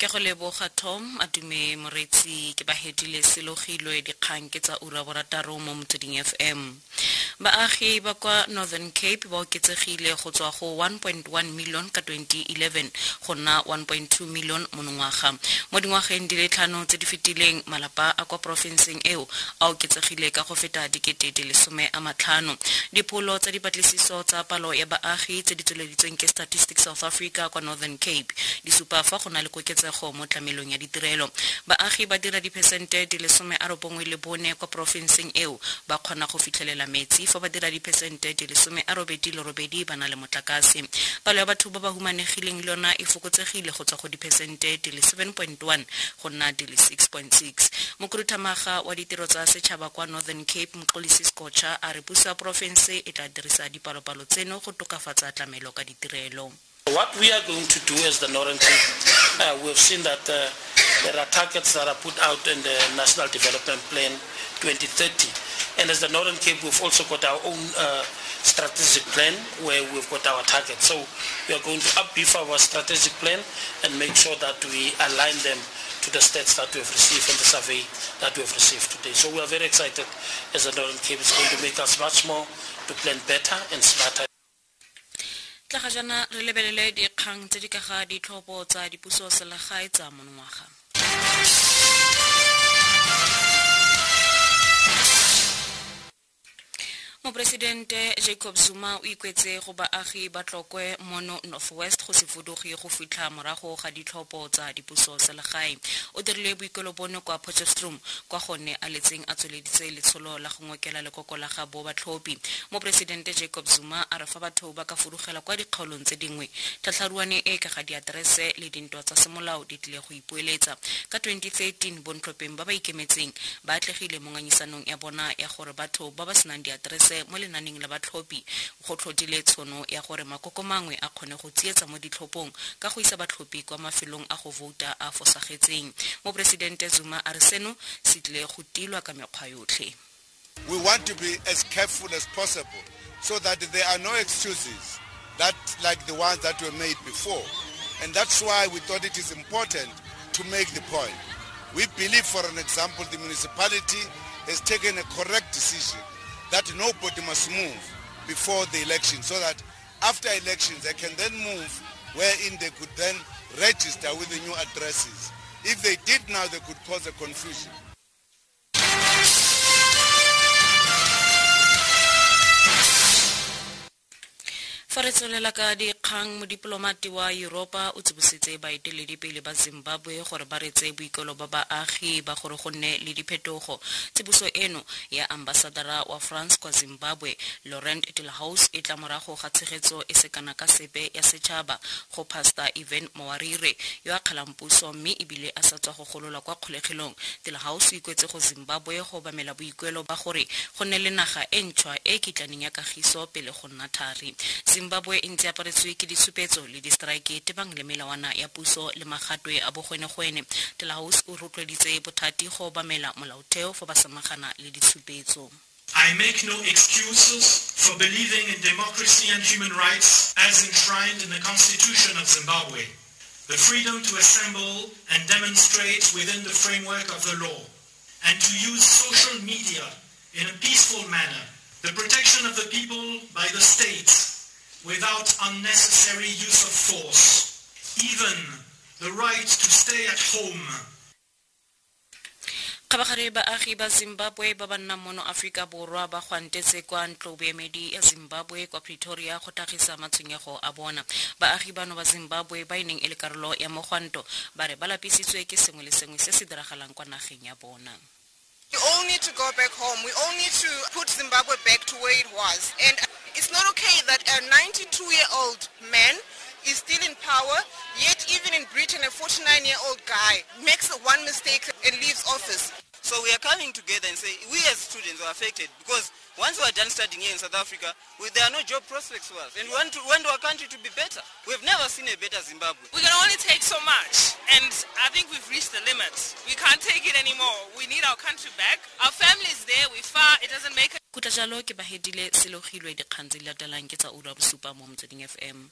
ke go leboga tom a dume moretsi ke ba hedile selogilwe dikgang ke tsa ura borataro mo motsweding fm baagi ba kwa northern cape ba oketsegile go tswa go 1.1 million ka 2011 go nna 1.2 million monongwaga mo dingwageng di le tlhano tse di fetileng malapa a kwa porofenseng eo a oketsegile ka go feta dikete di lesome a matlhano. Dipholo tsa dipatlisiso tsa palo ya baagi tse di tsweleditsweng ke statistics south africa kwa northern cape di supa fa go na le koketsego mo tlamelong ya ditirelo. Baagi ba dira diphesente di lesome a robongwe le bone kwa porofenseng eo. Ba kgona go fitlhelela metsi fa ba dira diphesente di lesome a robedi le robedi ba na le motlakase. Palo ya batho ba ba humanegileng le yona e fokotsegile go tswa go diphesente di le 7.1 go nna di le 6.6 mokuruthamaga wa ditiro tsa setšhaba kwa northern cape mxolisi scotcha a re puso ya porofense e tla dirisa dipalopalo tseno go tokafatsa tlamelo ka ditirelo What we are going to do as the Northern Cape, uh, we've seen that uh, there are targets that are put out in the National Development Plan 2030. And as the Northern Cape, we've also got our own uh, strategic plan where we've got our targets. So we are going to upbeef our strategic plan and make sure that we align them to the stats that we have received and the survey that we have received today. So we are very excited as the Northern Cape. It's going to make us much more to plan better and smarter. Tla ga jana re lebelele dikgang tse di ka ga ditlhopho tsa dipuso selagae tsa monongwaga moporesidente jacob zuma o ikwetse go baagi ba tlokwe mono northwest go se fuduge go fitlha morago ga ditlhopho tsa dipuso selegae o dirile boikelo bono kwa potchefstroom kwa gonne a letseng a tsweleditse letsholo la go ngokela lekoko la ga bo batlhophi moporesidente jacob zuma a re fa batho ba ka fudugela kwa dikgaolong tse dingwe tlhatlharuane e ka ga diaterese le dintwa tsa semolao di tlile go ipoeletsa. Ka 2013 bontlhopheng ba ba ikemetseng ba atlegile mo ngangisanong ya bona ya gore batho ba ba senang diaterese mo lenaneng la batlhophi go tlhodile tshono ya gore makoko mangwe a kgone go tsietsa mo ditlhophong ka go isa batlhophi kwa mafelong a go vouta a fosagetseng moporesidente zuma a re seno se tlile go tilwa ka mekgwa yotlhe We want to be as careful as possible so that there are no excuses that like the ones that were made before. And that's why we thought it is important to make the point. We believe, for an example, the municipality has taken a correct decision that nobody must move before the election so that after elections they can then move wherein they could then register with the new addresses. If they did now, they could cause a confusion. fa re dikgang modipolomate wa europa o tsibositse baeteledipele ba zimbabwe gore ba retse boikelo ba baagi ba gore go nne le diphetogo. Tsiboso eno ya ambasadara wa france kwa zimbabwe laurent dilhouse e tla morago ga tshegetso e sekana ka sepe ya setšhaba go pastor even mowarire yo a kgelang puso mme ebile a sa tswa go golola kwa kgolegelong. Dilhouse o ikwetse go zimbabwe go obamela boikuelo ba gore go nne le naga e ntšhwa e kitlaneng ya kagiso pele go nna thari. Zimbabwe e ntse aparetswe ke ditshupetso le tebang le melawana ya puso le magatwe a bogwenegwene. Telaus o rotloeditse bothati go obamela molaotheo fo ba samagana le ditshupetso. I make no excuses for believing in democracy and human rights as enshrined in the Constitution of Zimbabwe, the freedom to assemble and demonstrate within the framework of the law, and to use social media in a peaceful manner, the protection of the people by the state without unnecessary use of force, even the right to stay at home kgabagare baagi ba zimbabwe ba ba nnang mono aforika borwa ba gwantetse kwa ntloboemedi ya zimbabwe kwa pretoria go tlhagisa matshwenyego a bona baagi bano ba zimbabwe ba e neng e le karolo ya mogwanto ba re ba lapisitswe ke sengwe le sengwe se se diragalang kwa nageng ya bona We all need to go back home. We all need to put Zimbabwe back to where it was. And it's not okay that a 92-year-old man is still in power, yet even in Britain, a 49-year-old guy makes one mistake and leaves office. So we are coming together and say we as students are affected because once we are done studying here in South Africa, we, there are no job prospects for us. And we want, to, want our country to be better. We've never seen a better Zimbabwe. We can only take so much. And I think we've reached the limit. We can't take it anymore. We need our country back. Our family is there. We're far. It doesn't make kutla jalo ke bahedile selogilwe dikgang tse di latelang ke tsa ura bosupa mo motsweding fm